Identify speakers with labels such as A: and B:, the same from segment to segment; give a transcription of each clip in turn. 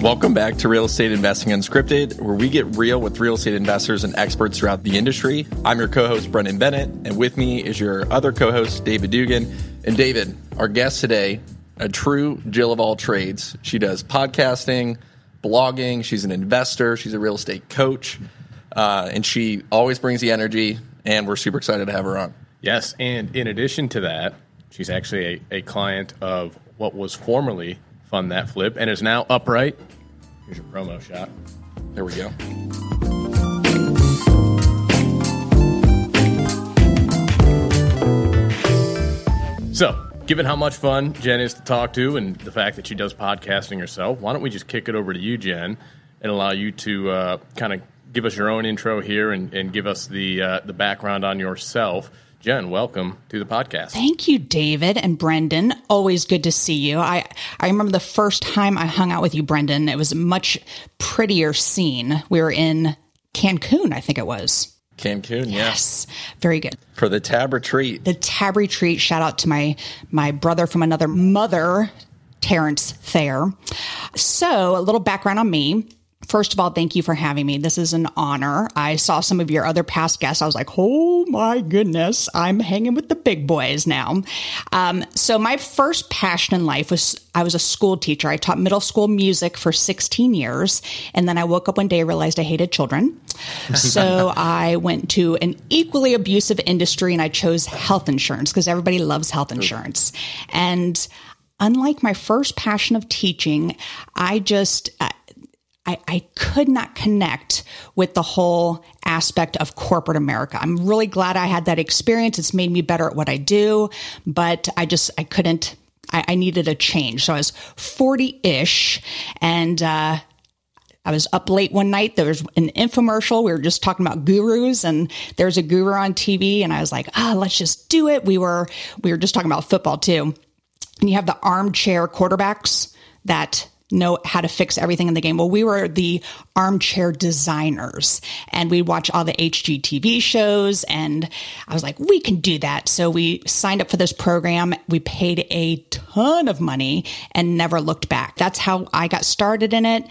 A: Welcome back to Real Estate Investing Unscripted, where we get real with real estate investors and experts throughout the industry. I'm your co host, Brendan Bennett, and with me is your other co host, David Dugan. And David, our guest today, a true Jill of all trades. She does podcasting, blogging, she's an investor, she's a real estate coach, uh, and she always brings the energy, and we're super excited to have her on.
B: Yes, and in addition to that, she's actually a, a client of what was formerly Fund That Flip and is now Upright. Here's your promo shot.
A: There we go.
B: So, given how much fun Jen is to talk to and the fact that she does podcasting herself, why don't we just kick it over to you, Jen, and allow you to uh, kind of give us your own intro here and, and give us the uh, the background on yourself. Jen, welcome to the podcast.
C: Thank you, David and Brendan. Always good to see you. I, I remember the first time I hung out with you, Brendan. It was a much prettier scene. We were in Cancun, I think it was.
A: Cancun,
C: Yes. Very good.
A: For the Tab Retreat.
C: The Tab Retreat. Shout out to my my brother from another mother, Terrence Thayer. So, a little background on me. First of all, thank you for having me. This is an honor. I saw some of your other past guests. I was like, oh my goodness, I'm hanging with the big boys now. Um, so, my first passion in life was I was a school teacher. I taught middle school music for 16 years. And then I woke up one day and realized I hated children. So, I went to an equally abusive industry and I chose health insurance because everybody loves health insurance. And unlike my first passion of teaching, I just, uh, I, I could not connect with the whole aspect of corporate America. I'm really glad I had that experience. It's made me better at what I do, but I just, I couldn't, I, I needed a change. So I was 40 ish and, uh, I was up late one night. There was an infomercial. We were just talking about gurus and there's a guru on TV and I was like, ah, let's just do it. We were, we were just talking about football too. And you have the armchair quarterbacks that know how to fix everything in the game. Well, we were the armchair designers and we watch all the HGTV shows and I was like, we can do that. So we signed up for this program. We paid a ton of money and never looked back. That's how I got started in it.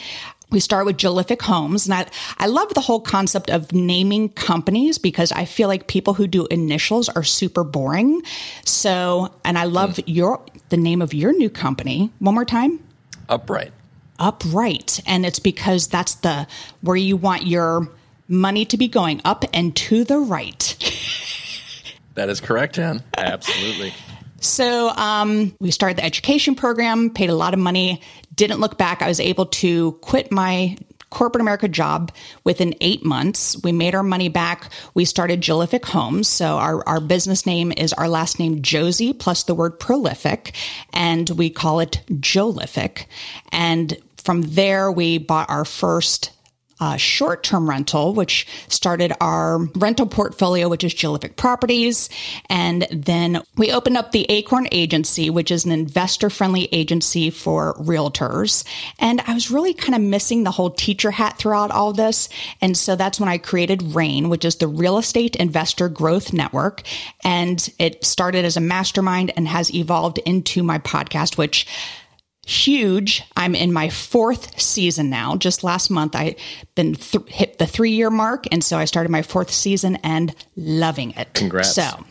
C: We start with Jolific Homes. And I, I love the whole concept of naming companies because I feel like people who do initials are super boring. So, and I love mm. your, the name of your new company. One more time.
A: Upright.
C: Upright. And it's because that's the where you want your money to be going up and to the right.
A: that is correct, Jen.
B: Absolutely.
C: So um, we started the education program, paid a lot of money, didn't look back. I was able to quit my corporate America job within eight months. We made our money back. We started Jolific Homes. So our, our business name is our last name Josey plus the word prolific, and we call it Jolific. And from there, we bought our first uh, short term rental, which started our rental portfolio, which is Jolific Properties. And then we opened up the Acorn Agency, which is an investor friendly agency for realtors. And I was really kind of missing the whole teacher hat throughout all this. And so that's when I created REIGN, which is the Real Estate Investor Growth Network. And it started as a mastermind and has evolved into my podcast, which huge. I'm in my fourth season now. Just last month, I been th- hit the three year mark, and so I started my fourth season and loving it.
B: Congrats!
C: So.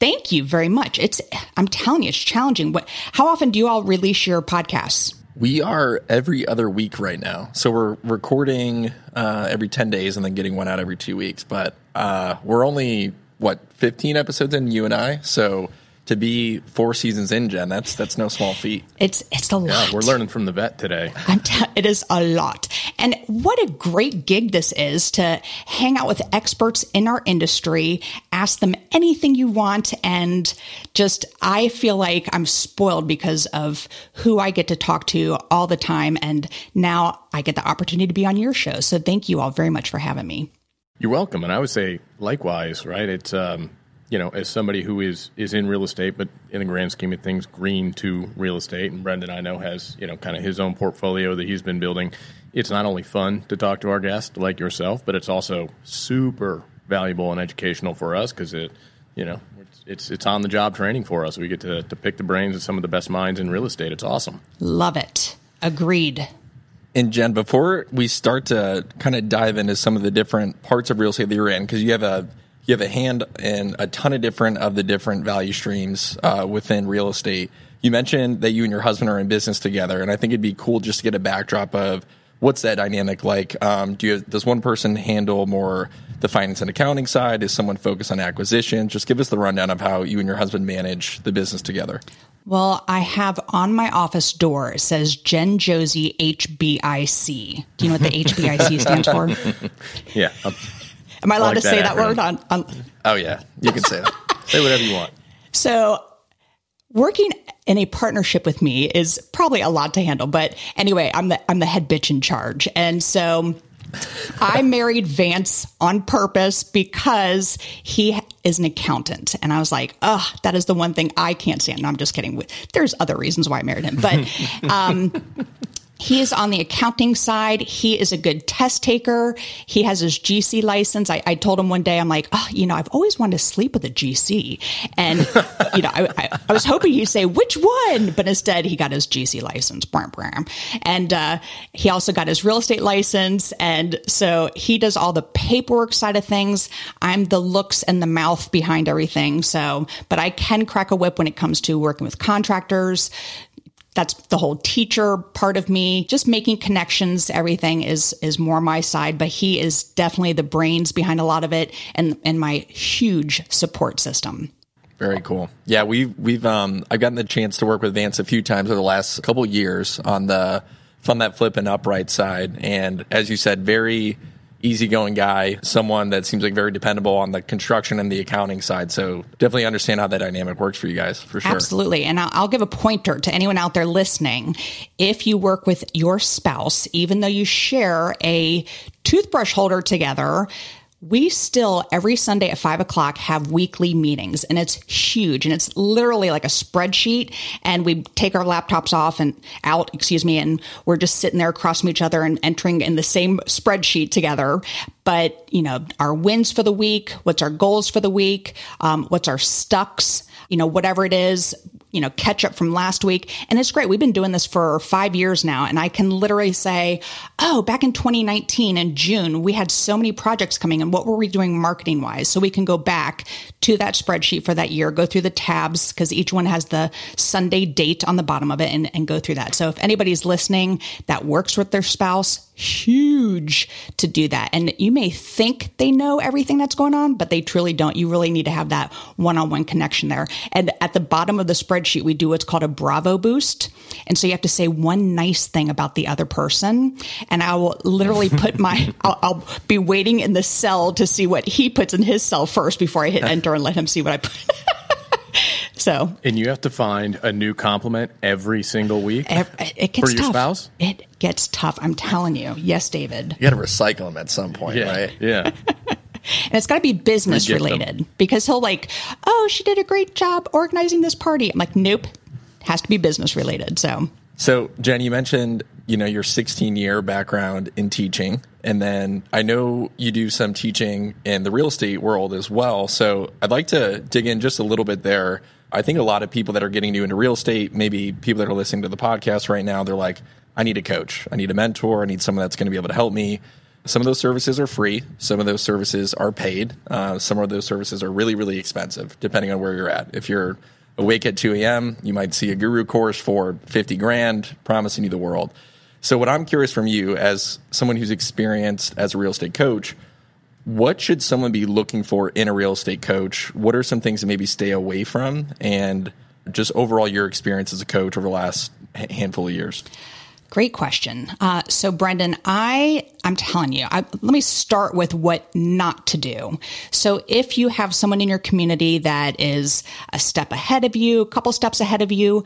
C: Thank you very much. It's I'm telling you, it's challenging. What? How often do you all release your podcasts?
A: We are every other week right now. So we're recording uh, every 10 days and then getting one out every two weeks. But uh, we're only, what, 15 episodes in, you and I? So to be four seasons in, Jen, that's that's no small feat.
C: It's it's a lot.
B: Yeah, we're learning from the vet today.
C: T- it is a lot, and what a great gig this is to hang out with experts in our industry, ask them anything you want, and just I feel like I'm spoiled because of who I get to talk to all the time, and now I get the opportunity to be on your show. So thank you all very much for having me.
B: You're welcome, and I would say likewise. Right? It's um, you know, as somebody who is is in real estate, but in the grand scheme of things, green to real estate, and Brendan I know has you know kind of his own portfolio that he's been building. It's not only fun to talk to our guests like yourself, but it's also super valuable and educational for us because it, you know, it's, it's it's on the job training for us. We get to to pick the brains of some of the best minds in real estate. It's awesome.
C: Love it. Agreed.
A: And Jen, before we start to kind of dive into some of the different parts of real estate that you're in, because you have a you have a hand in a ton of different of the different value streams uh, within real estate. You mentioned that you and your husband are in business together, and I think it'd be cool just to get a backdrop of what's that dynamic like. Um, do you, does one person handle more the finance and accounting side? Is someone focused on acquisition? Just give us the rundown of how you and your husband manage the business together.
C: Well, I have on my office door it says Jen Josey HBIC. Do you know what the HBIC stands for?
B: Yeah.
C: Am I allowed
B: like
C: to say
B: that
C: that word on, on
A: Oh yeah, you can say that.
B: Say whatever you want.
C: So, working in a partnership with me is probably a lot to handle. But anyway, I'm the I'm the head bitch in charge, and so I married Vance on purpose because he is an accountant, and I was like, "Ugh, that is the one thing I can't stand." No, I'm just kidding. There's other reasons why I married him, but. Um, he is on the accounting side. He is a good test taker. He has his GC license. I, I told him one day, I'm like, oh, you know, I've always wanted to sleep with a GC. And, you know, I, I, I was hoping he'd say, which one? But instead, he got his GC license. Bram, bram. And uh, he also got his real estate license. And so he does all the paperwork side of things. I'm the looks and the mouth behind everything. So, but I can crack a whip when it comes to working with contractors, that's the whole teacher part of me. Just making connections everything is is more my side but he is definitely the brains behind a lot of it and and my huge support system.
A: Very cool. Yeah, we've we've um I've gotten the chance to work with Vance a few times over the last couple years on the fund that flip and upright side, and as you said, very easygoing guy, someone that seems like very dependable on the construction and the accounting side. So definitely understand how that dynamic works for you guys for sure.
C: Absolutely. And I'll, give a pointer to anyone out there listening. If you work with your spouse, even though you share a toothbrush holder together, we still every Sunday at five o'clock have weekly meetings and it's huge and it's literally like a spreadsheet and we take our laptops off and out, excuse me, and we're just sitting there across from each other and entering in the same spreadsheet together. But, you know, our wins for the week, what's our goals for the week, um, what's our stucks, you know, whatever it is, you know, catch up from last week. And it's great. We've been doing this for five years now. And I can literally say, oh, back in 2019 in June, we had so many projects coming and what were we doing marketing wise? So we can go back to that spreadsheet for that year, go through the tabs because each one has the Sunday date on the bottom of it and, and go through that. So if anybody's listening that works with their spouse, huge to do that. And you may think they know everything that's going on, but they truly don't. You really need to have that one on one connection there. And at the bottom of the spreadsheet, we do what's called a Bravo boost. And so you have to say one nice thing about the other person. And I will literally put my, I'll, I'll be waiting in the cell to see what he puts in his cell first before I hit enter and let him see what I put. So,
B: and you have to find a new compliment every single week
C: every, it gets
B: for your
C: tough.
B: spouse.
C: It gets tough. I'm telling you. Yes, David.
A: You got to recycle them at some point,
B: Yeah,
A: right?
B: yeah.
C: And it's got to be business related because he'll like, oh, she did a great job organizing this party. I'm like, nope, has to be business related. So,
A: So, Jen, you mentioned you know your 16 year background in teaching, and then I know you do some teaching in the real estate world as well. So, I'd like to dig in just a little bit there. I think a lot of people that are getting new into real estate, maybe people that are listening to the podcast right now, they're like, I need a coach, I need a mentor, I need someone that's going to be able to help me. Some of those services are free. Some of those services are paid. Uh, some of those services are really, really expensive, depending on where you're at. If you're awake at 2 a.m., you might see a guru course for 50 grand, promising you the world. So, what I'm curious from you, as someone who's experienced as a real estate coach, what should someone be looking for in a real estate coach? What are some things to maybe stay away from? And just overall, your experience as a coach over the last handful of years.
C: Great question. Uh, so, Brendan, I I'm telling you, I, let me start with what not to do. So, if you have someone in your community that is a step ahead of you, a couple steps ahead of you,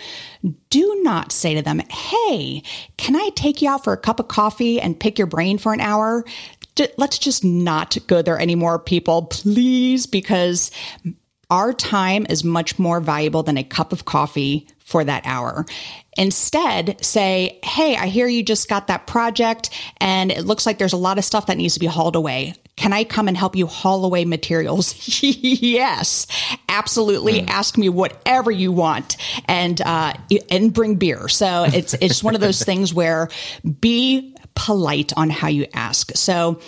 C: do not say to them, "Hey, can I take you out for a cup of coffee and pick your brain for an hour?" D- Let's just not go there anymore, people, please, because our time is much more valuable than a cup of coffee for that hour. Instead, say, Hey, I hear you just got that project and it looks like there's a lot of stuff that needs to be hauled away. Can I come and help you haul away materials? yes, absolutely. Ask me whatever you want and, uh, and bring beer. So it's, it's one of those things where be polite on how you ask. So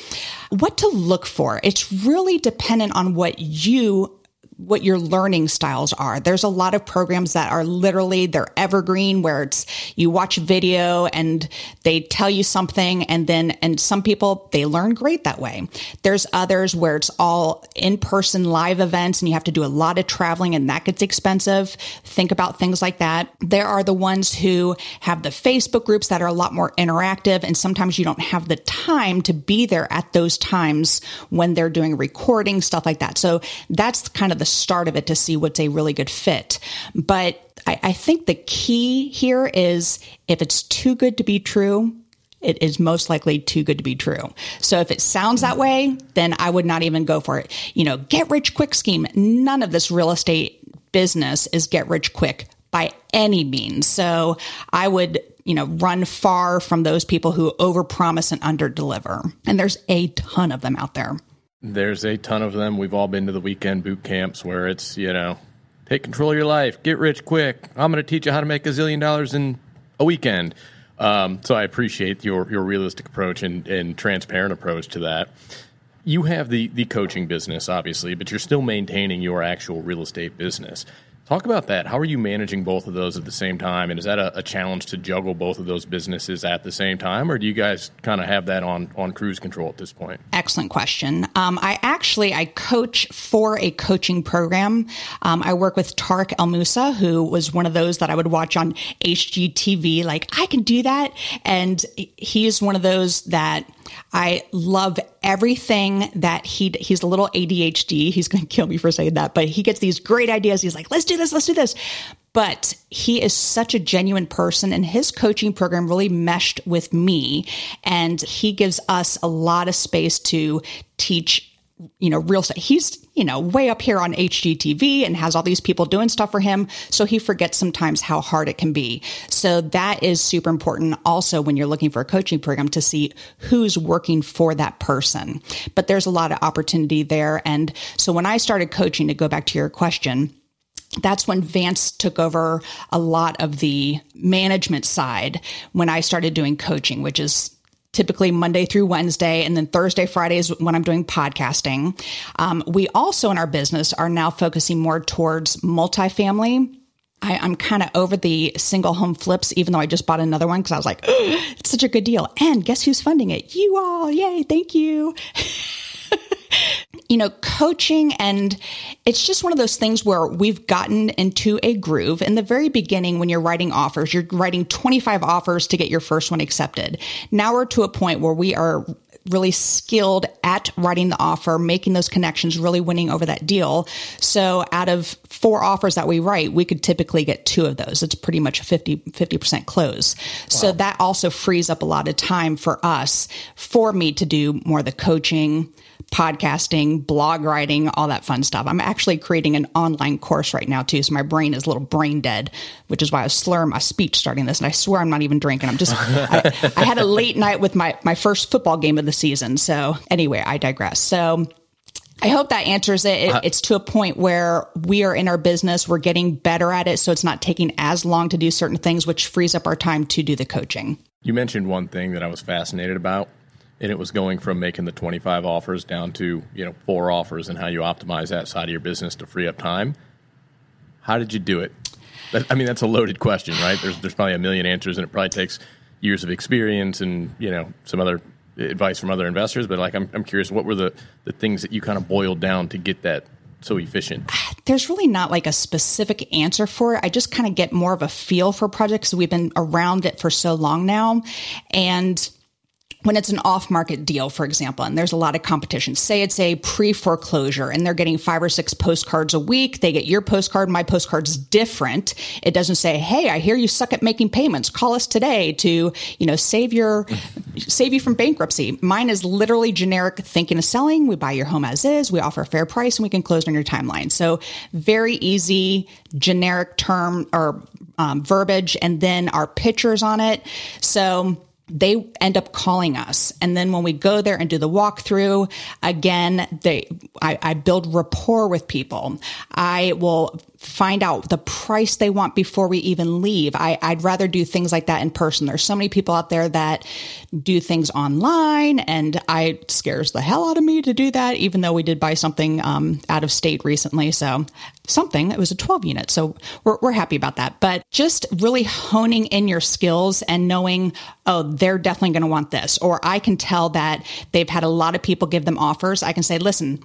C: what to look for? It's really dependent on what you what your learning styles are. There's a lot of programs that are literally they're evergreen where it's you watch video and they tell you something and then and some people they learn great that way. There's others where it's all in-person live events and you have to do a lot of traveling and that gets expensive. Think about things like that. There are the ones who have the Facebook groups that are a lot more interactive and sometimes you don't have the time to be there at those times when they're doing recording stuff like that. So that's kind of the the start of it to see what's a really good fit. But I, I think the key here is if it's too good to be true, it is most likely too good to be true. So if it sounds that way, then I would not even go for it. You know, get rich quick scheme. None of this real estate business is get rich quick by any means. So I would, you know, run far from those people who overpromise and underdeliver. And there's a ton of them out there.
B: There's a ton of them. We've all been to the weekend boot camps where it's, you know, take control of your life, get rich quick. I'm going to teach you how to make a zillion dollars in a weekend. Um, so I appreciate your your realistic approach and, and transparent approach to that. You have the the coaching business, obviously, but you're still maintaining your actual real estate business. Talk about that. How are you managing both of those at the same time? And is that a, a challenge to juggle both of those businesses at the same time, or do you guys kind of have that on on cruise control at this point?
C: Excellent question. Um, I actually I coach for a coaching program. Um, I work with Tarek El Moussa, who was one of those that I would watch on HGTV. Like I can do that, and he's one of those that I love everything that he he's a little ADHD. He's going to kill me for saying that, but he gets these great ideas. He's like, "Let's do this, let's do this." But he is such a genuine person and his coaching program really meshed with me and he gives us a lot of space to teach you know, real estate. He's, you know, way up here on HGTV and has all these people doing stuff for him. So he forgets sometimes how hard it can be. So that is super important also when you're looking for a coaching program to see who's working for that person. But there's a lot of opportunity there. And so when I started coaching, to go back to your question, that's when Vance took over a lot of the management side when I started doing coaching, which is typically Monday through Wednesday, and then Thursday, Friday is when I'm doing podcasting. Um, we also in our business are now focusing more towards multifamily. I, am kind of over the single home flips, even though I just bought another one because I was like, it's such a good deal. And guess who's funding it? You all. Yay. Thank you. you know, coaching and it's just one of those things where we've gotten into a groove. In the very beginning, when you're writing offers, you're writing 25 offers to get your first one accepted. Now we're to a point where we are really skilled at writing the offer, making those connections, really winning over that deal. So out of four offers that we write, we could typically get two of those. It's pretty much a 50, 50% close. Wow. So that also frees up a lot of time for us, for me to do more of the coaching, podcasting, blog writing, all that fun stuff. I'm actually creating an online course right now too. So my brain is a little brain dead, which is why I slur my speech starting this. And I swear I'm not even drinking. I'm just, I, I had a late night with my, my first football game of the season. So anyway, I digress. So I hope that answers it. it. Uh, it's to a point where we are in our business, we're getting better at it. So it's not taking as long to do certain things, which frees up our time to do the coaching.
B: You mentioned one thing that I was fascinated about and it was going from making the 25 offers down to you know four offers and how you optimize that side of your business to free up time how did you do it i mean that's a loaded question right there's, there's probably a million answers and it probably takes years of experience and you know some other advice from other investors but like i'm, I'm curious what were the, the things that you kind of boiled down to get that so efficient?
C: There's really not like a specific answer for it. I just kind of get more of a feel for projects. We've been around it for so long now. And when it's an off market deal, for example, and there's a lot of competition, say it's a pre foreclosure and they're getting five or six postcards a week. They get your postcard. My postcard's different. It doesn't say, Hey, I hear you suck at making payments. Call us today to, you know, save your, save you from bankruptcy. Mine is literally generic thinking of selling. We buy your home as is. We offer a fair price and we can close on your timeline. So very easy, generic term or um, verbiage and then our pictures on it. So, they end up calling us. And then when we go there and do the walkthrough, again, they, I, I build rapport with people. I will find out the price they want before we even leave. I, would rather do things like that in person. There's so many people out there that do things online and I scares the hell out of me to do that, even though we did buy something um, out of state recently. So something, it was a 12 unit. So we're, we're happy about that. But just really honing in your skills and knowing, oh, they're definitely going to want this. Or I can tell that they've had a lot of people give them offers. I can say, listen,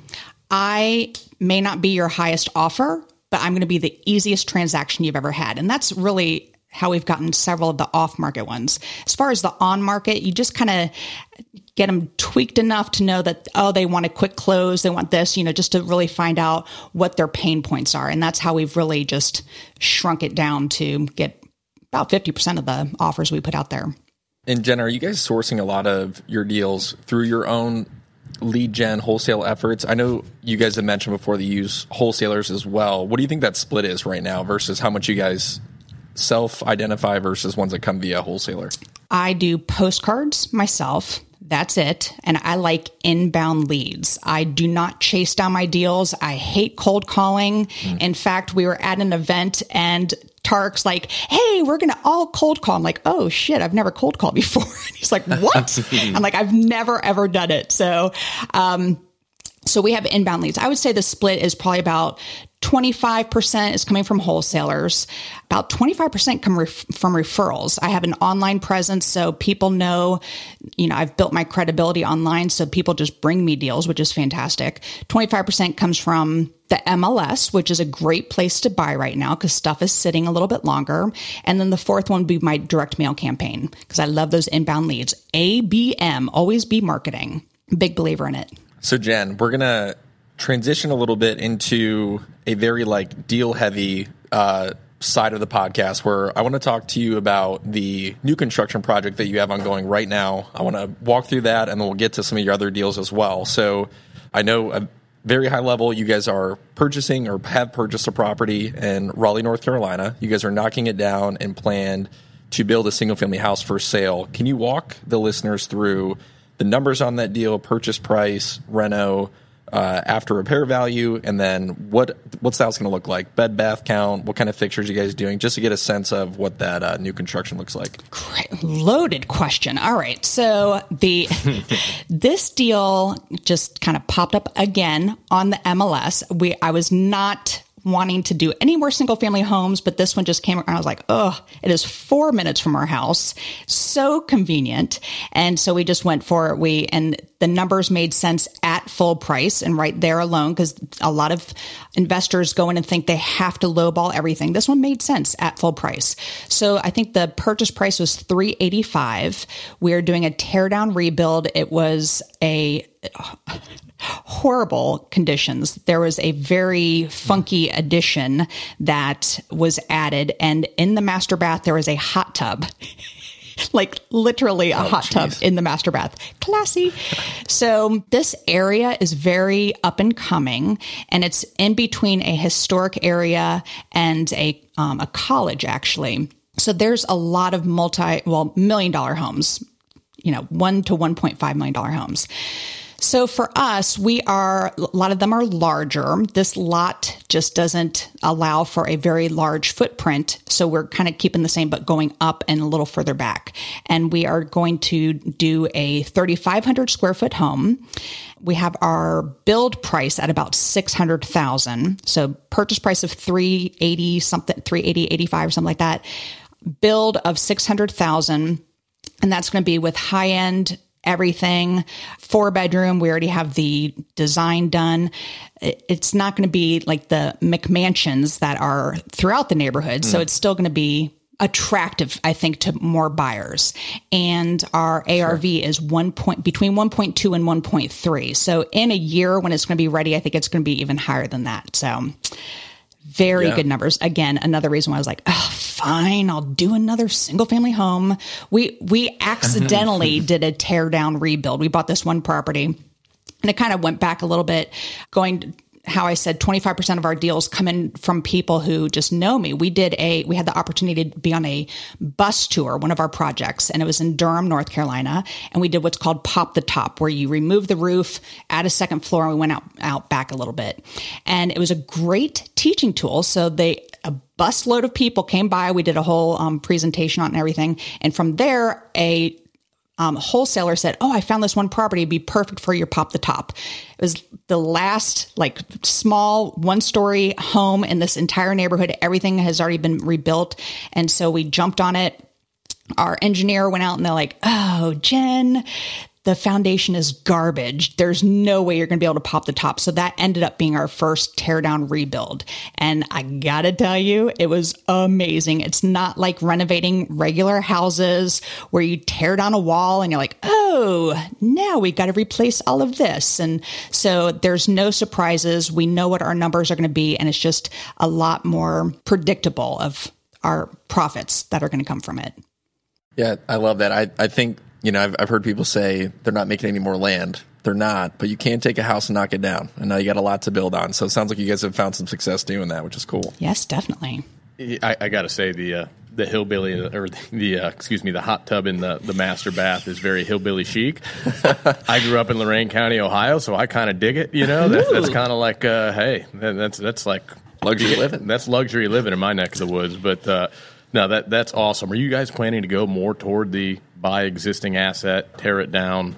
C: I may not be your highest offer, but I'm going to be the easiest transaction you've ever had. And that's really how we've gotten several of the off market ones. As far as the on market, you just kind of get them tweaked enough to know that, oh, they want a quick close, they want this, you know, just to really find out what their pain points are. And that's how we've really just shrunk it down to get about 50% of the offers we put out there.
A: And Jen, are you guys sourcing a lot of your deals through your own lead gen wholesale efforts? I know you guys have mentioned before that you use wholesalers as well. What do you think that split is right now versus how much you guys self identify versus ones that come via wholesaler?
C: I do postcards myself. That's it. And I like inbound leads. I do not chase down my deals. I hate cold calling. Mm. In fact, we were at an event and Tarek's like, Hey, we're going to all cold call. I'm like, Oh shit, I've never cold called before. he's like, What? I'm like, I've never ever done it. So, um, so we have inbound leads. I would say the split is probably about 25% is coming from wholesalers. About 25% come ref- from referrals. I have an online presence, so people know, you know, I've built my credibility online, so people just bring me deals, which is fantastic. 25% comes from the MLS, which is a great place to buy right now because stuff is sitting a little bit longer. And then the fourth one would be my direct mail campaign because I love those inbound leads. ABM, always be marketing. Big believer in it.
A: So, Jen, we're going to transition a little bit into a very like deal heavy uh, side of the podcast where I want to talk to you about the new construction project that you have ongoing right now. I want to walk through that and then we'll get to some of your other deals as well. So, I know a very high level, you guys are purchasing or have purchased a property in Raleigh, North Carolina. You guys are knocking it down and planned to build a single family house for sale. Can you walk the listeners through the numbers on that deal, purchase price, reno, uh, after repair value, and then what what's that going to look like? Bed bath count. What kind of fixtures you guys doing? Just to get a sense of what that uh, new construction looks like.
C: Great, loaded question. All right, so the this deal just kind of popped up again on the MLS. We I was not wanting to do any more single family homes, but this one just came around. I was like, oh, it is four minutes from our house. So convenient. And so we just went for it. We, and the numbers made sense at full price and right there alone, because a lot of investors go in and think they have to lowball everything. This one made sense at full price. So I think the purchase price was 385. We are doing a tear down rebuild. It was a, horrible conditions. There was a very funky addition that was added, and in the master bath, there was a hot tub. like literally a oh, hot geez. tub in the master bath. Classy. So this area is very up and coming and it's in between a historic area and a, um, a college actually. So there's a lot of multi, well, million dollar homes, you know, one to $1.5 million homes. So for us, we are, a lot of them are larger. This lot just doesn't allow for a very large footprint. So we're kind of keeping the same, but going up and a little further back. And we are going to do a 3,500 square foot home. We have our build price at about 600,000. So purchase price of 380 something, 380, 85 something like that. Build of 600,000. And that's going to be with high end everything. Four bedroom, we already have the design done. It's not going to be like the McMansions that are throughout the neighborhood. Mm. So it's still going to be attractive, I think, to more buyers. And our ARV sure. is one point between 1.2 and 1.3. So in a year when it's going to be ready, I think it's going to be even higher than that. So very yeah. good numbers. Again, another reason why I was like, oh, fine, I'll do another single family home. We we accidentally did a tear down rebuild. We bought this one property and it kind of went back a little bit going how I said 25% of our deals come in from people who just know me. We did a, we had the opportunity to be on a bus tour, one of our projects, and it was in Durham, North Carolina. And we did what's called pop the top, where you remove the roof, add a second floor, and we went out, out back a little bit. And it was a great teaching tool. So they, a busload of people came by. We did a whole um, presentation on everything. And from there, a um, wholesaler said, Oh, I found this one property. It'd be perfect for your pop the top. It was the last, like, small one story home in this entire neighborhood. Everything has already been rebuilt. And so we jumped on it. Our engineer went out and they're like, Oh, Jen, the foundation is garbage. There's no way you're going to be able to pop the top. So that ended up being our first tear down rebuild. And I got to tell you, it was amazing. It's not like renovating regular houses where you tear down a wall and you're like, oh, now we got to replace all of this. And so there's no surprises. We know what our numbers are going to be. And it's just a lot more predictable of our profits that are going to come from it.
A: Yeah, I love that. I, I think you know, I've, I've heard people say they're not making any more land. They're not, but you can't take a house and knock it down. And now you got a lot to build on. So it sounds like you guys have found some success doing that, which is cool.
C: Yes, definitely.
B: I, I got to say the uh, the hillbilly or the uh, excuse me the hot tub in the the master bath is very hillbilly chic. I grew up in Lorain County, Ohio, so I kind of dig it. You know, that, that's kind of like uh, hey, that's that's like
A: luxury living.
B: That's luxury living in my neck of the woods. But uh, no, that that's awesome. Are you guys planning to go more toward the buy existing asset, tear it down,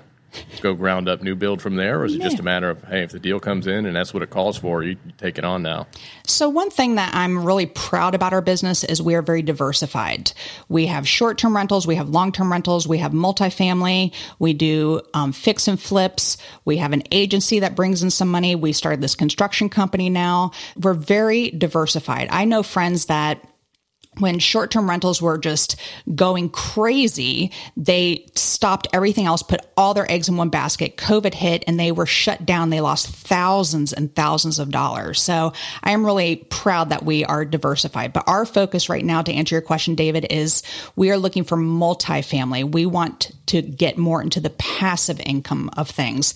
B: go ground up new build from there, or is it just a matter of hey, if the deal comes in and that's what it calls for, you, take it on now?
C: So one thing that I'm really proud about our business is we are very diversified. We have short-term rentals, we have long-term rentals, we have multifamily, we do um, fix and flips, we have an agency that brings in some money. We started this construction company now. We're very diversified. I know friends that when short term rentals were just going crazy, they stopped everything else, put all their eggs in one basket. COVID hit and they were shut down. They lost thousands and thousands of dollars. So I am really proud that we are diversified. But our focus right now, to answer your question, David, is we are looking for multifamily. We want to get more into the passive income of things.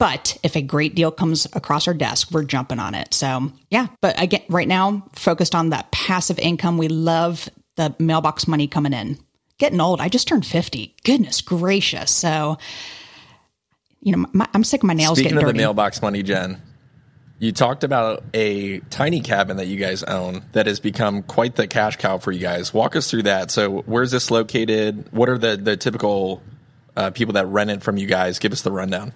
C: But if a great deal comes across our desk, we're jumping on it. So yeah, but again, right now focused on that passive income. We love the mailbox money coming in. Getting old. I just turned 50. Goodness gracious. So, you know, my, I'm sick of my nails
A: Speaking
C: getting
A: of the mailbox money, Jen, you talked about a tiny cabin that you guys own that has become quite the cash cow for you guys. Walk us through that. So, where's this located? What are the the typical uh, people that rent it from you guys? Give us the rundown.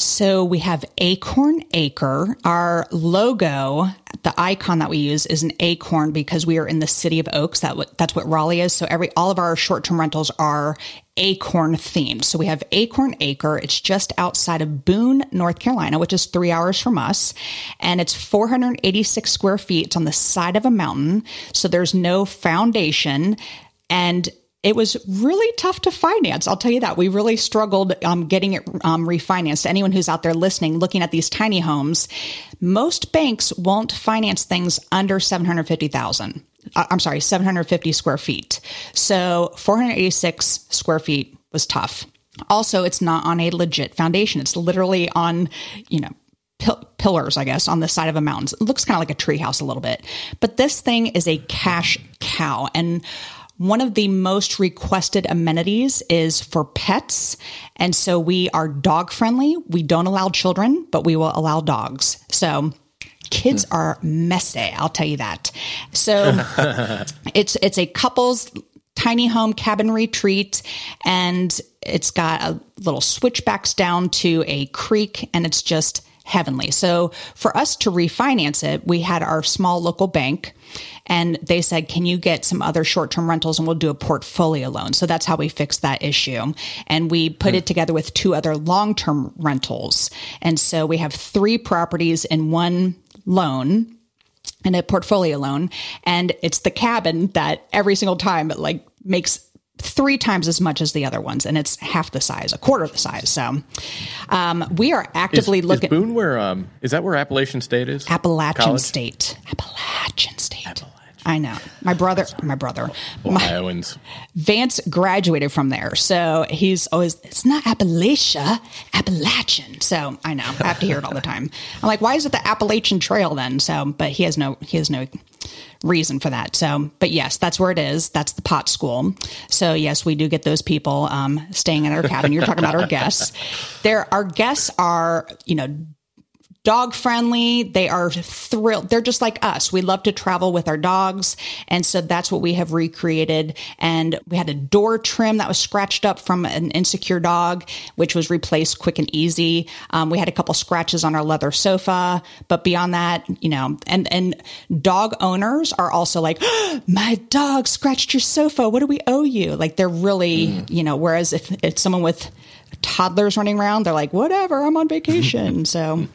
C: So we have Acorn Acre. Our logo, the icon that we use is an acorn because we are in the city of Oaks. That that's what Raleigh is. So every all of our short-term rentals are acorn themed. So we have Acorn Acre. It's just outside of Boone, North Carolina, which is three hours from us. And it's 486 square feet. It's on the side of a mountain. So there's no foundation. And it was really tough to finance. I'll tell you that. We really struggled um, getting it um, refinanced. Anyone who's out there listening, looking at these tiny homes, most banks won't finance things under 750,000. Uh, I'm sorry, 750 square feet. So 486 square feet was tough. Also, it's not on a legit foundation. It's literally on, you know, pillars, I guess, on the side of a mountain. It looks kind of like a treehouse a little bit. But this thing is a cash cow. And one of the most requested amenities is for pets. And so we are dog friendly. We don't allow children, but we will allow dogs. So kids hmm. are messy, I'll tell you that. So it's it's a couple's tiny home cabin retreat and it's got a little switchbacks down to a creek and it's just heavenly. So for us to refinance it, we had our small local bank and they said, can you get some other short term rentals and we'll do a portfolio loan? So that's how we fixed that issue. And we put it hmm. together with two other long term rentals. And so we have three properties in one loan and a portfolio loan. And it's the cabin that every single time it like makes three times as much as the other ones, and it's half the size, a quarter of the size. So um, we are actively
B: is,
C: looking.
B: Is Boone where um, is that where Appalachian State is?
C: Appalachian College? State. Appalachian State. Appalachian. I know. My brother, my brother, my, Vance graduated from there. So he's always, it's not Appalachia, Appalachian. So I know. I have to hear it all the time. I'm like, why is it the Appalachian Trail then? So, but he has no, he has no reason for that. So, but yes, that's where it is. That's the pot school. So yes, we do get those people um, staying in our cabin. You're talking about our guests. There, our guests are, you know, dog friendly. They are thrilled. They're just like us. We love to travel with our dogs. And so that's what we have recreated. And we had a door trim that was scratched up from an insecure dog, which was replaced quick and easy. Um, we had a couple scratches on our leather sofa, but beyond that, you know, and, and dog owners are also like, oh, my dog scratched your sofa. What do we owe you? Like they're really, mm. you know, whereas if it's someone with, toddlers running around, they're like, whatever, I'm on vacation. so,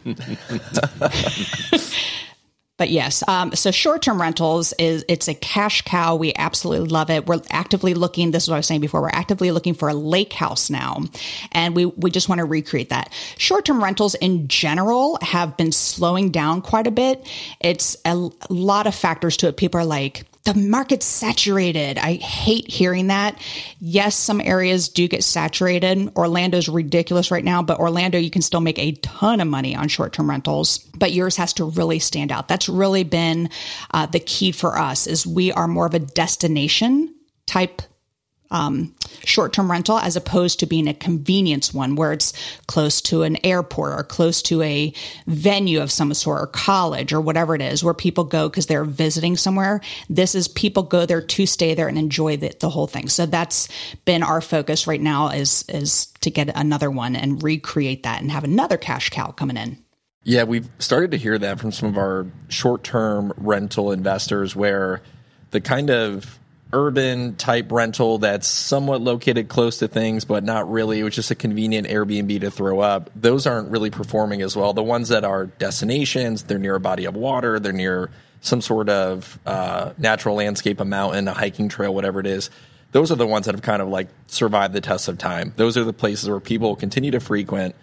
C: but yes, um, so short-term rentals is it's a cash cow. We absolutely love it. We're actively looking. This is what I was saying before. We're actively looking for a lake house now, and we we just want to recreate that. Short-term rentals in general have been slowing down quite a bit. It's a, a lot of factors to it. People are like the market's saturated. I hate hearing that. Yes, some areas do get saturated. Orlando's ridiculous right now, but Orlando, you can still make a ton of money on short term rentals, but yours has to really stand out. That's really been uh, the key for us is we are more of a destination type um, short term rental as opposed to being a convenience one where it's close to an airport or close to a venue of some sort or college or whatever it is where people go because they're visiting somewhere. This is people go there to stay there and enjoy the, the whole thing. So that's been our focus right now is, is to get another one and recreate that and have another cash cow coming in.
A: Yeah, we've started to hear that from some of our short term rental investors where the kind of urban type rental that's somewhat located close to things, but not really. It was just a convenient Airbnb to throw up. Those aren't really performing as well. The ones that are destinations, they're near a body of water, they're near some sort of uh, natural landscape, a mountain, a hiking trail, whatever it is. Those are the ones that have kind of like survived the test of time. Those are the places where people will continue to frequent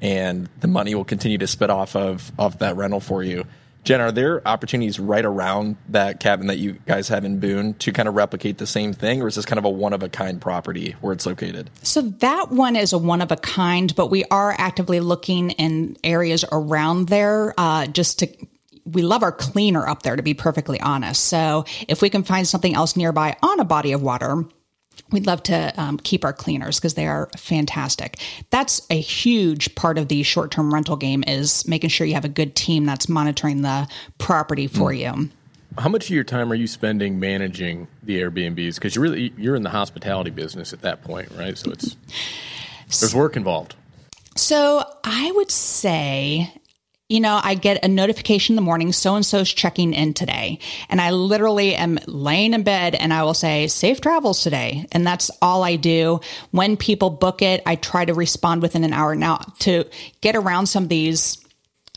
A: and the money will continue to spit off of off that rental for you. Jen, are there opportunities right around that cabin that you guys have in Boone to kind of replicate the same thing, or is this kind of a one of a kind property where it's located?
C: So that one is a one of a kind, but we are actively looking in areas around there uh, just to we love our cleaner up there to be perfectly honest. So if we can find something else nearby on a body of water, We'd love to um, keep our cleaners because they are fantastic. That's a huge part of the short-term rental game is making sure you have a good team that's monitoring the property for mm. you.
B: How much of your time are you spending managing the Airbnbs? Because you're really you're in the hospitality business at that point, right? So it's there's work involved.
C: So I would say you know, I get a notification in the morning, so and so's checking in today. And I literally am laying in bed and I will say, safe travels today. And that's all I do. When people book it, I try to respond within an hour. Now, to get around some of these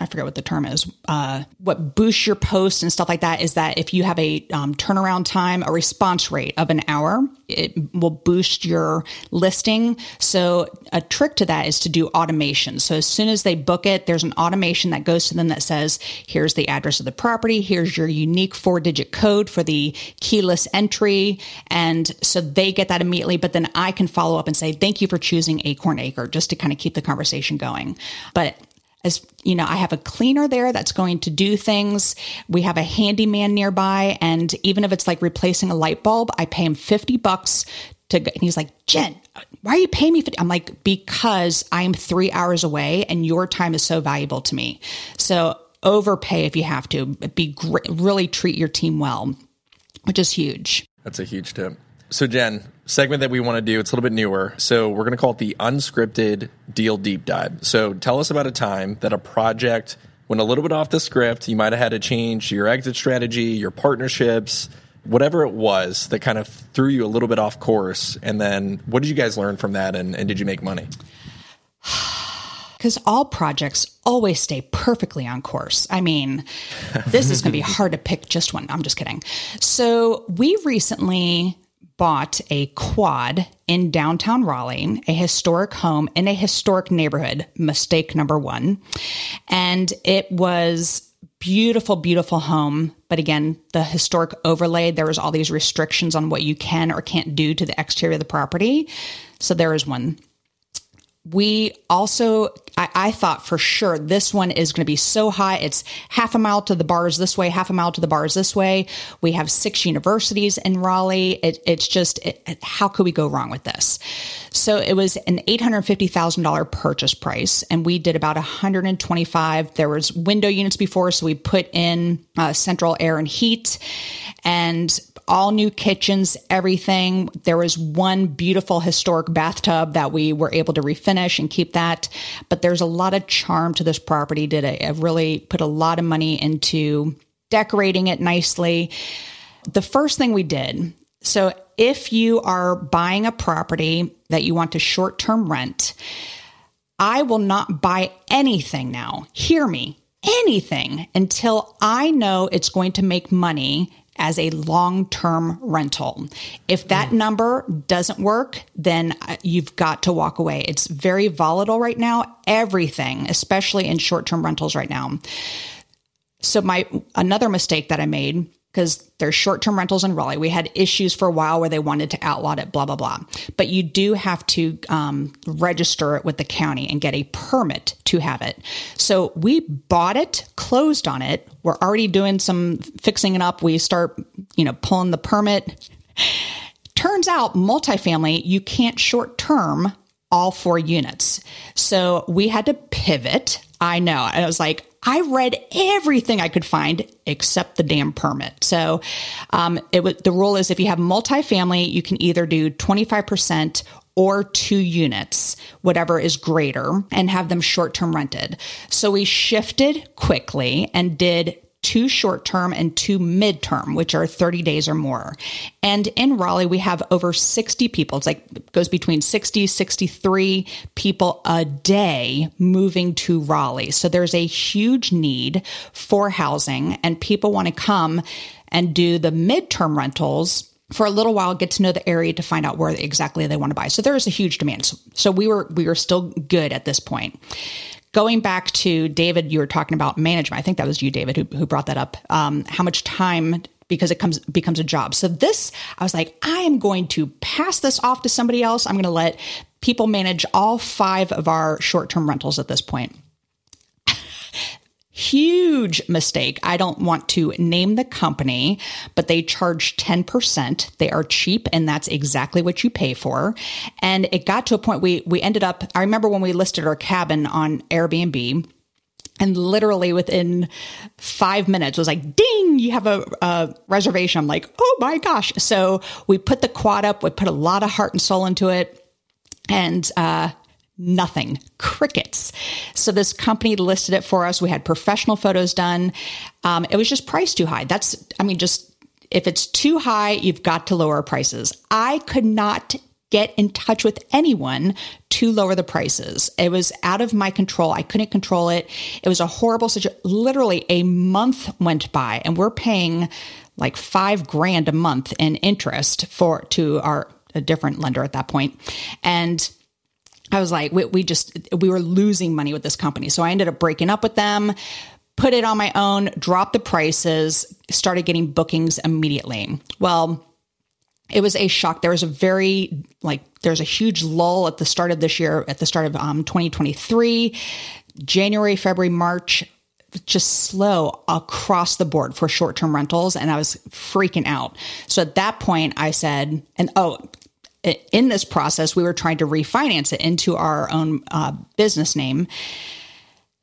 C: I forget what the term is, uh, what boosts your post and stuff like that is that if you have a um, turnaround time, a response rate of an hour, it will boost your listing. So a trick to that is to do automation. So as soon as they book it, there's an automation that goes to them that says, here's the address of the property, here's your unique four digit code for the keyless entry. And so they get that immediately, but then I can follow up and say, thank you for choosing Acorn Acre just to kind of keep the conversation going. But as you know, I have a cleaner there that's going to do things. We have a handyman nearby. And even if it's like replacing a light bulb, I pay him 50 bucks to, go. and he's like, Jen, why are you paying me 50? I'm like, because I'm three hours away and your time is so valuable to me. So overpay if you have to, be great, really treat your team well, which is huge.
A: That's a huge tip. So, Jen, segment that we want to do, it's a little bit newer. So, we're going to call it the unscripted deal deep dive. So, tell us about a time that a project went a little bit off the script. You might have had to change your exit strategy, your partnerships, whatever it was that kind of threw you a little bit off course. And then, what did you guys learn from that? And, and did you make money?
C: because all projects always stay perfectly on course. I mean, this is going to be hard to pick just one. I'm just kidding. So, we recently bought a quad in downtown Raleigh, a historic home in a historic neighborhood. Mistake number one. And it was beautiful, beautiful home. But again, the historic overlay, there was all these restrictions on what you can or can't do to the exterior of the property. So there is one we also I, I, thought for sure this one is going to be so high. It's half a mile to the bars this way half a mile to the bars this way. We have six universities in raleigh. It, it's just it, how could we go wrong with this? So it was an $850000 purchase price and we did about 125 there was window units before so we put in uh, central air and heat. And all new kitchens, everything. There was one beautiful historic bathtub that we were able to refinish and keep that. But there's a lot of charm to this property. Did I really put a lot of money into decorating it nicely. The first thing we did so if you are buying a property that you want to short term rent, I will not buy anything now. Hear me, anything until I know it's going to make money as a long term rental. If that mm. number doesn't work, then uh, you've got to walk away. It's very volatile right now, everything, especially in short term rentals right now. So, my another mistake that I made because there's short term rentals in Raleigh. We had issues for a while where they wanted to outlaw it, blah, blah, blah. But you do have to um, register it with the county and get a permit to have it. So we bought it, closed on it. We're already doing some fixing it up. We start, you know, pulling the permit. Turns out, multifamily, you can't short term all four units. So we had to pivot. I know. I was like, I read everything I could find except the damn permit. So, um, it the rule is if you have multifamily, you can either do 25% or two units, whatever is greater, and have them short term rented. So we shifted quickly and did two short term and two mid term, which are 30 days or more. And in Raleigh, we have over 60 people. It's like it goes between 60, 63 people a day moving to Raleigh. So there's a huge need for housing and people want to come and do the midterm rentals for a little while get to know the area to find out where exactly they want to buy so there is a huge demand so, so we were we were still good at this point going back to David, you were talking about management. I think that was you, David, who, who brought that up. Um, how much time because it comes becomes a job. So this, I was like, I am going to pass this off to somebody else. I'm going to let people manage all five of our short term rentals at this point huge mistake. I don't want to name the company, but they charge 10%. They are cheap and that's exactly what you pay for. And it got to a point we we ended up I remember when we listed our cabin on Airbnb and literally within five minutes was like ding you have a, a, reservation i'm like oh my gosh so we put the quad up we put a lot of heart and soul into it and uh, nothing, crickets. So this company listed it for us. We had professional photos done. Um, it was just priced too high. That's, I mean, just if it's too high, you've got to lower prices. I could not get in touch with anyone to lower the prices. It was out of my control. I couldn't control it. It was a horrible situation. Literally a month went by and we're paying like five grand a month in interest for to our a different lender at that point. And I was like, we, we just, we were losing money with this company. So I ended up breaking up with them, put it on my own, dropped the prices, started getting bookings immediately. Well, it was a shock. There was a very, like, there's a huge lull at the start of this year, at the start of um, 2023, January, February, March, just slow across the board for short term rentals. And I was freaking out. So at that point, I said, and oh, in this process, we were trying to refinance it into our own uh, business name.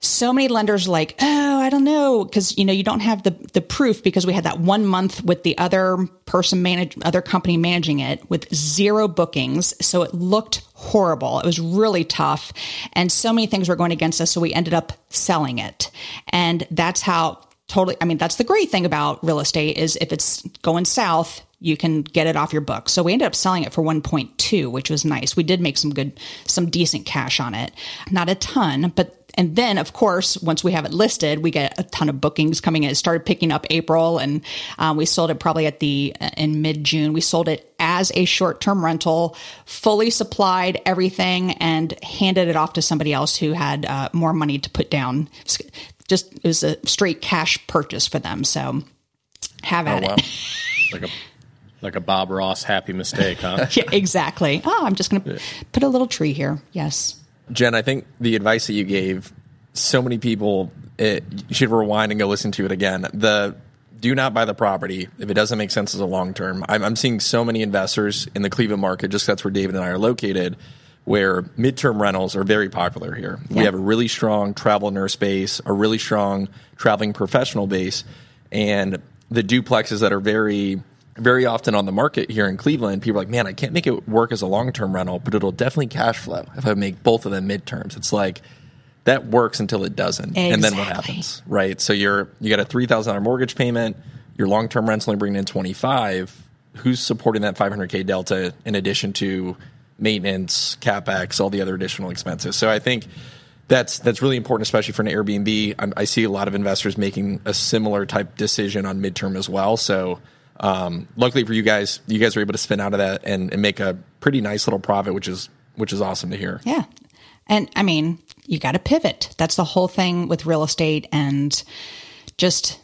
C: So many lenders like, oh, I don't know, because you know you don't have the the proof because we had that one month with the other person manage other company managing it with zero bookings, so it looked horrible. It was really tough, and so many things were going against us. So we ended up selling it, and that's how totally. I mean, that's the great thing about real estate is if it's going south, you can get it off your book. So we ended up selling it for 1.2, which was nice. We did make some good, some decent cash on it. Not a ton, but And then, of course, once we have it listed, we get a ton of bookings coming in. It started picking up April, and um, we sold it probably at the in mid June. We sold it as a short term rental, fully supplied everything, and handed it off to somebody else who had uh, more money to put down. Just it was a straight cash purchase for them. So have at
A: wow.
C: it.
B: like a like a Bob Ross happy mistake, huh?
C: yeah, exactly. Oh, I'm just going to put a little tree here. Yes.
A: Jen, I think the advice that you gave, so many people, it, you should rewind and go listen to it again. The do not buy the property if it doesn't make sense as a long term. I'm, I'm, seeing so many investors in the Cleveland market, just that's where David and I are located, where midterm rentals are very popular here. Yeah. We have a really strong travel nurse base, a really strong traveling professional base, and the duplexes that are very very often on the market here in Cleveland, people are like, man, I can't make it work as a long term rental, but it'll definitely cash flow if I make both of them midterms. It's like that works until it doesn't,
C: exactly.
A: and then what happens, right? So you're you got a three thousand dollar mortgage payment, your long term rent's only bringing in twenty five. Who's supporting that five hundred k delta in addition to maintenance, capex, all the other additional expenses? So I think that's that's really important, especially for an Airbnb. I'm, I see a lot of investors making a similar type decision on midterm as well. So um, luckily for you guys, you guys were able to spin out of that and, and make a pretty nice little profit, which is which is awesome to hear.
C: Yeah, and I mean, you got to pivot. That's the whole thing with real estate, and just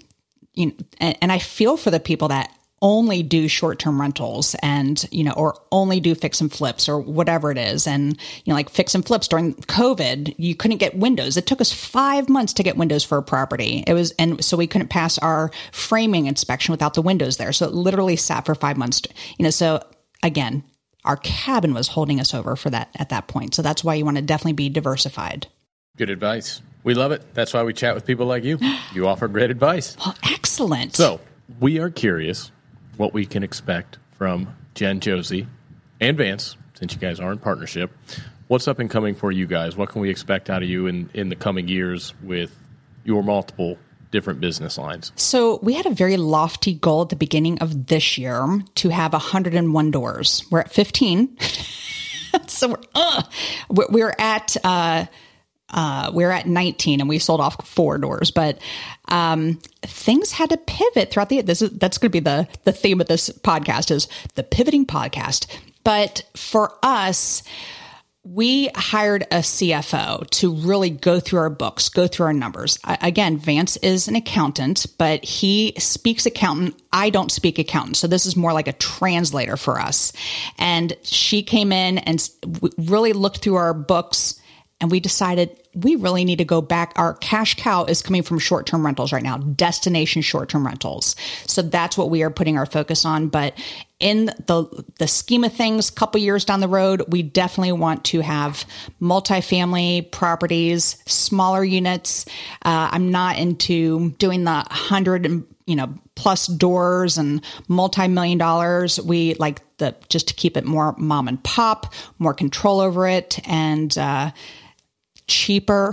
C: you know, and, and I feel for the people that only do short-term rentals and you know or only do fix and flips or whatever it is. And you know like fix and flips during covid you couldn't get windows. It took us 5 months to get windows for a property. It was and so we couldn't pass our framing inspection without the windows there. So it literally sat for 5 months. To, you know so again our cabin was holding us over for that at that point. So that's why you want to definitely be diversified.
B: Good advice. We love it. That's why we chat with people like you. You offer great advice.
C: Well excellent.
B: So we are curious what we can expect from Jen, Josey, and Vance, since you guys are in partnership. What's up and coming for you guys? What can we expect out of you in, in the coming years with your multiple different business lines?
C: So we had a very lofty goal at the beginning of this year to have 101 doors. We're at 15. so we're, uh, we're at, uh, uh, we're at 19 and we sold off four doors, but um, things had to pivot throughout the. This is that's going to be the the theme of this podcast is the pivoting podcast. But for us, we hired a CFO to really go through our books, go through our numbers. Again, Vance is an accountant, but he speaks accountant. I don't speak accountant. So this is more like a translator for us. And she came in and really looked through our books and we decided we really need to go back. Our cash cow is coming from short term rentals right now, destination short term rentals. So that's what we are putting our focus on. But in the the scheme of things, a couple years down the road, we definitely want to have multifamily properties, smaller units. Uh, I'm not into doing the hundred and you know plus doors and multi-million dollars we like the just to keep it more mom and pop more control over it and uh, cheaper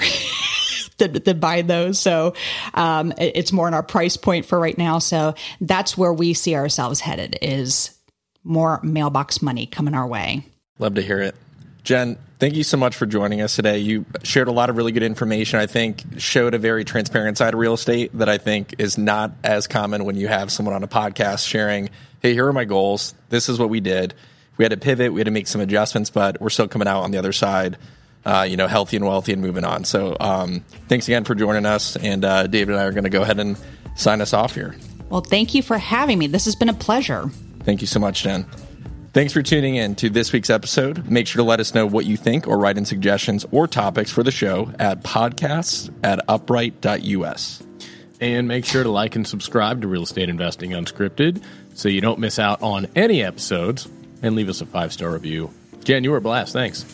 C: to, to, buy those. So um, it, it's more in our price point for right now. So that's where we see ourselves headed is more mailbox money coming our way.
A: Love to hear it. Jen, thank you so much for joining us today. You shared a lot of really good information. I think showed a very transparent side of real estate that I think is not as common when you have someone on a podcast sharing, "Hey, here are my goals. This is what we did. We had to pivot. We had to make some adjustments, but we're still coming out on the other side uh, you know, healthy and wealthy and moving on. So um, thanks again for joining us. And uh, David and I are going to go ahead and sign us off here.
C: Well, thank you for having me. This has been a pleasure.
A: Thank you so much, Jen. Thanks for tuning in to this week's episode. Make sure to let us know what you think or write in suggestions or topics for the show at podcasts at upright.us.
B: And make sure to like and subscribe to Real Estate Investing Unscripted so you don't miss out on any episodes and leave us a five star review. Jen, you were a blast. Thanks.